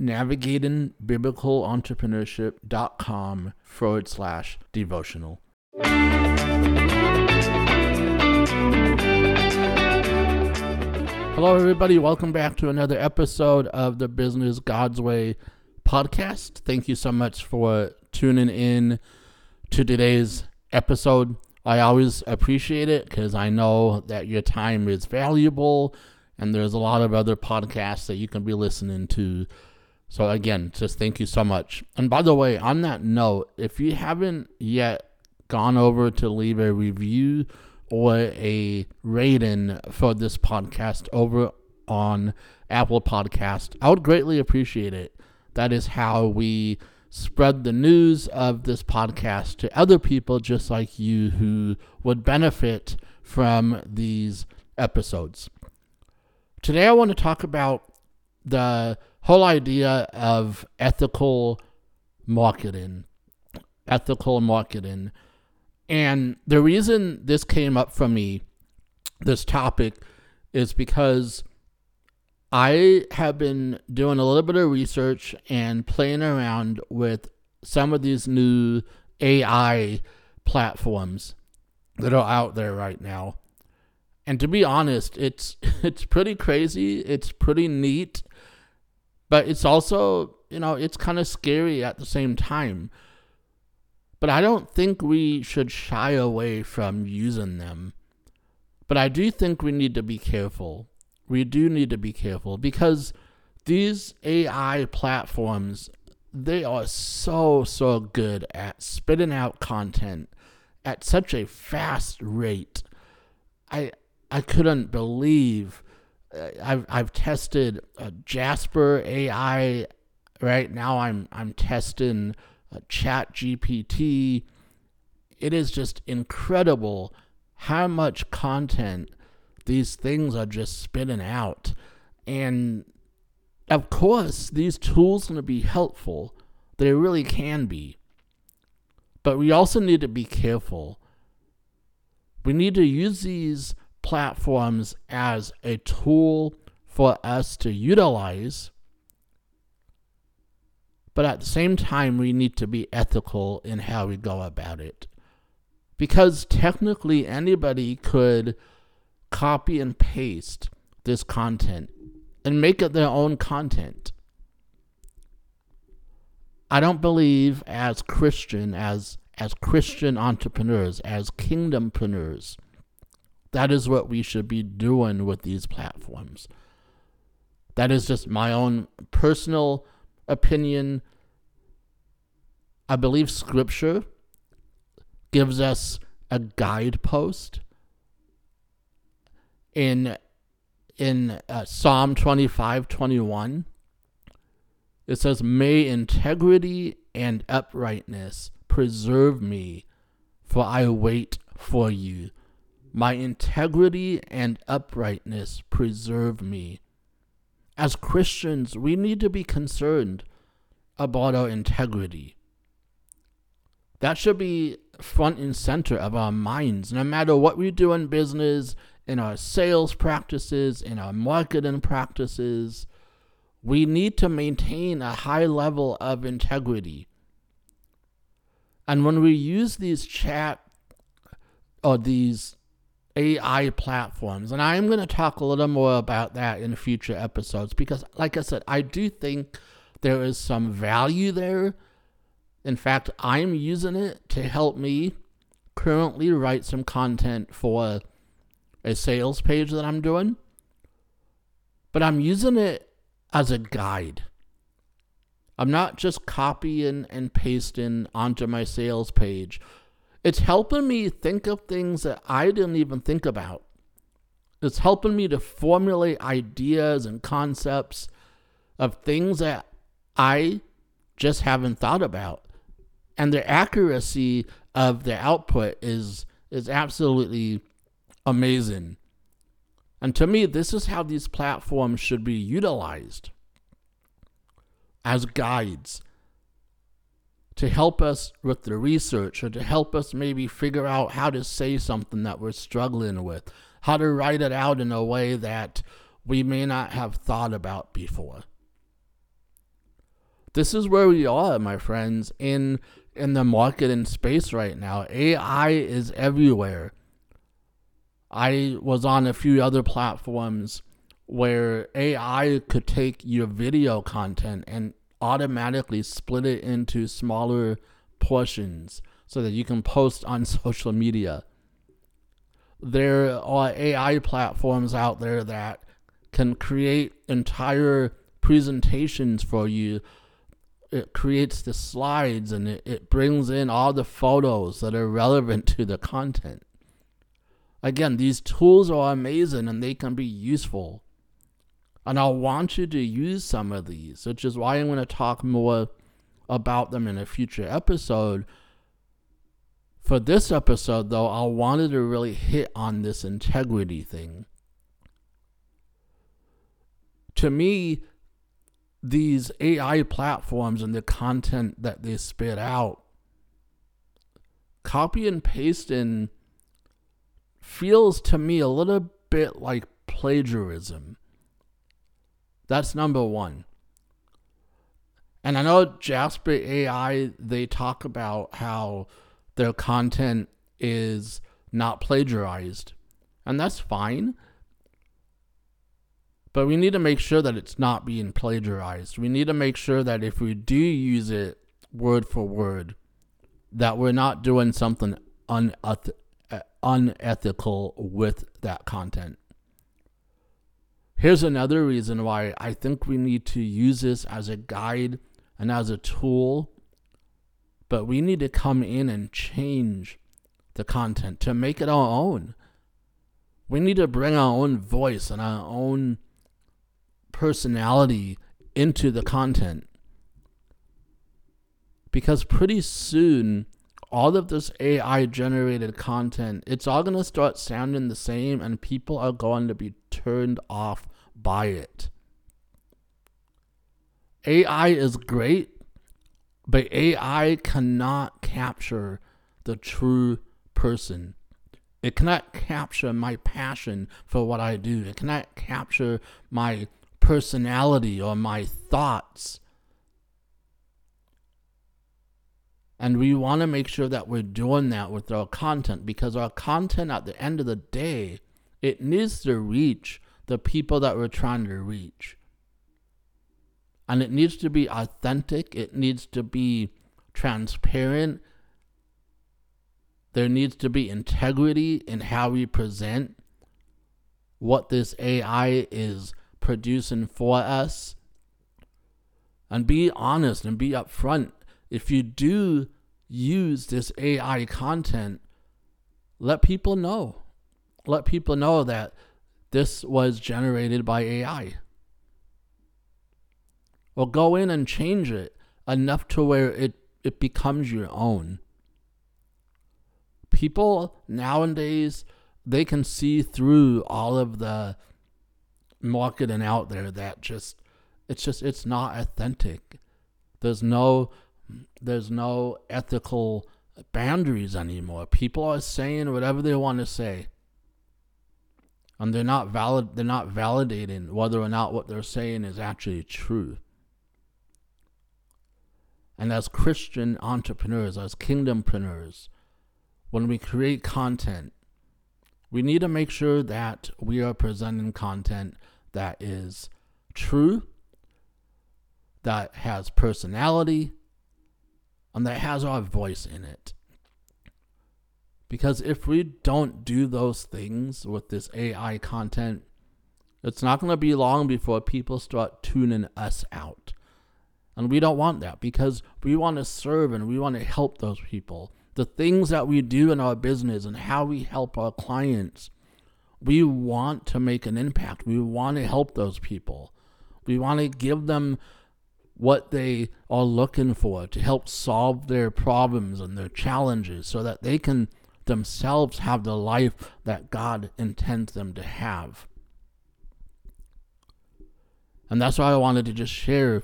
navigatingbiblicalentrepreneurship.com forward slash devotional. Hello, everybody. Welcome back to another episode of the Business God's Way podcast. Thank you so much for tuning in to today's episode. I always appreciate it because I know that your time is valuable and there's a lot of other podcasts that you can be listening to. So, again, just thank you so much. And by the way, on that note, if you haven't yet gone over to leave a review or a rating for this podcast over on Apple Podcast, I would greatly appreciate it. That is how we spread the news of this podcast to other people just like you who would benefit from these episodes. Today, I want to talk about the whole idea of ethical marketing. Ethical marketing. And the reason this came up for me, this topic, is because I have been doing a little bit of research and playing around with some of these new AI platforms that are out there right now. And to be honest, it's it's pretty crazy, it's pretty neat, but it's also, you know, it's kind of scary at the same time. But I don't think we should shy away from using them. But I do think we need to be careful. We do need to be careful because these AI platforms, they are so, so good at spitting out content at such a fast rate. I I couldn't believe I've I've tested uh, Jasper AI right now. I'm I'm testing uh, Chat GPT. It is just incredible how much content these things are just spitting out, and of course these tools going to be helpful. They really can be, but we also need to be careful. We need to use these platforms as a tool for us to utilize. But at the same time, we need to be ethical in how we go about it. Because technically, anybody could copy and paste this content and make it their own content. I don't believe as Christian, as as Christian entrepreneurs, as kingdompreneurs, that is what we should be doing with these platforms. That is just my own personal opinion. I believe scripture gives us a guidepost in in uh, Psalm 25 21 it says may integrity and uprightness preserve me for I wait for you my integrity and uprightness preserve me. As Christians, we need to be concerned about our integrity. That should be front and center of our minds, no matter what we do in business, in our sales practices, in our marketing practices. We need to maintain a high level of integrity. And when we use these chat or these AI platforms. And I'm going to talk a little more about that in future episodes because, like I said, I do think there is some value there. In fact, I'm using it to help me currently write some content for a sales page that I'm doing. But I'm using it as a guide. I'm not just copying and pasting onto my sales page it's helping me think of things that I didn't even think about. It's helping me to formulate ideas and concepts of things that I just haven't thought about. and the accuracy of the output is is absolutely amazing. And to me, this is how these platforms should be utilized as guides to help us with the research or to help us maybe figure out how to say something that we're struggling with, how to write it out in a way that we may not have thought about before. This is where we are, my friends, in in the marketing space right now. AI is everywhere. I was on a few other platforms where AI could take your video content and automatically split it into smaller portions so that you can post on social media. There are AI platforms out there that can create entire presentations for you. It creates the slides and it, it brings in all the photos that are relevant to the content. Again, these tools are amazing and they can be useful. And I want you to use some of these, which is why I'm going to talk more about them in a future episode. For this episode, though, I wanted to really hit on this integrity thing. To me, these AI platforms and the content that they spit out, copy and pasting feels to me a little bit like plagiarism. That's number one. And I know Jasper AI, they talk about how their content is not plagiarized. And that's fine. But we need to make sure that it's not being plagiarized. We need to make sure that if we do use it word for word, that we're not doing something uneth- unethical with that content. Here's another reason why I think we need to use this as a guide and as a tool, but we need to come in and change the content to make it our own. We need to bring our own voice and our own personality into the content. Because pretty soon, all of this AI generated content, it's all going to start sounding the same and people are going to be turned off by it. AI is great, but AI cannot capture the true person. It cannot capture my passion for what I do. It cannot capture my personality or my thoughts And we want to make sure that we're doing that with our content because our content at the end of the day, it needs to reach the people that we're trying to reach. And it needs to be authentic, it needs to be transparent. There needs to be integrity in how we present what this AI is producing for us. And be honest and be upfront if you do use this AI content, let people know. Let people know that this was generated by AI. Well, go in and change it enough to where it, it becomes your own. People nowadays, they can see through all of the marketing out there that just, it's just, it's not authentic. There's no there's no ethical boundaries anymore. People are saying whatever they want to say. And they're not valid they're not validating whether or not what they're saying is actually true. And as Christian entrepreneurs, as kingdompreneurs, when we create content, we need to make sure that we are presenting content that is true, that has personality, and that has our voice in it. Because if we don't do those things with this AI content, it's not going to be long before people start tuning us out. And we don't want that because we want to serve and we want to help those people. The things that we do in our business and how we help our clients, we want to make an impact. We want to help those people. We want to give them what they are looking for to help solve their problems and their challenges so that they can themselves have the life that God intends them to have. And that's why I wanted to just share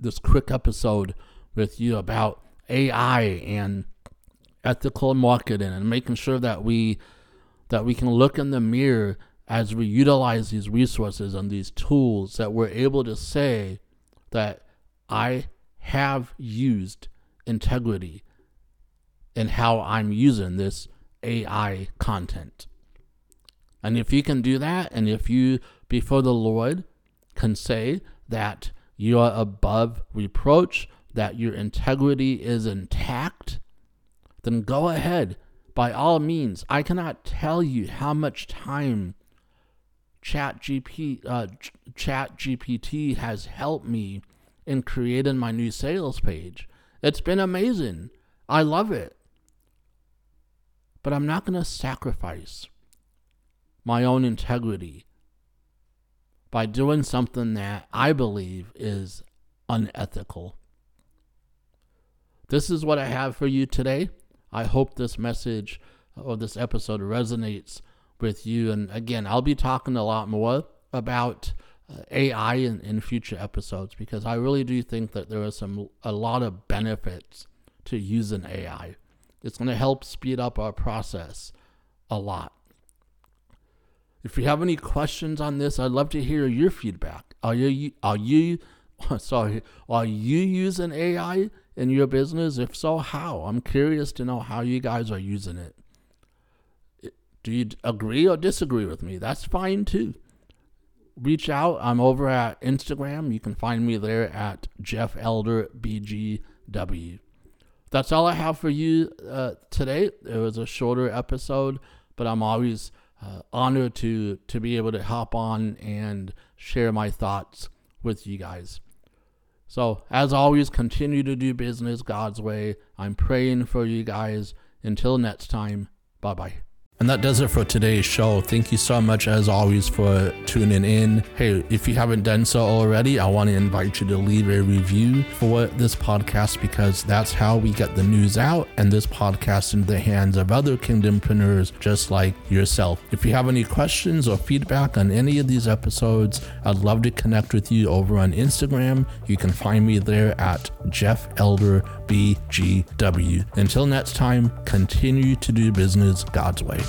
this quick episode with you about AI and ethical marketing and making sure that we that we can look in the mirror as we utilize these resources and these tools that we're able to say that I have used integrity in how I'm using this AI content. And if you can do that, and if you, before the Lord, can say that you are above reproach, that your integrity is intact, then go ahead. By all means, I cannot tell you how much time Chat, GP, uh, Chat has helped me in creating my new sales page. It's been amazing. I love it. But I'm not going to sacrifice my own integrity by doing something that I believe is unethical. This is what I have for you today. I hope this message or this episode resonates with you. And again, I'll be talking a lot more about uh, AI in, in future episodes because I really do think that there are some a lot of benefits to using AI. It's going to help speed up our process a lot. If you have any questions on this, I'd love to hear your feedback. Are you are you sorry, are you using AI in your business? If so, how? I'm curious to know how you guys are using it. Do you agree or disagree with me? That's fine too. Reach out. I'm over at Instagram. You can find me there at Jeff Elder BGW. That's all I have for you uh, today. It was a shorter episode, but I'm always uh, honored to to be able to hop on and share my thoughts with you guys. So, as always, continue to do business God's way. I'm praying for you guys. Until next time, bye bye. And that does it for today's show. Thank you so much, as always, for tuning in. Hey, if you haven't done so already, I want to invite you to leave a review for this podcast because that's how we get the news out and this podcast into the hands of other kingdompreneurs just like yourself. If you have any questions or feedback on any of these episodes, I'd love to connect with you over on Instagram. You can find me there at Jeff Elder BGW. Until next time, continue to do business God's way.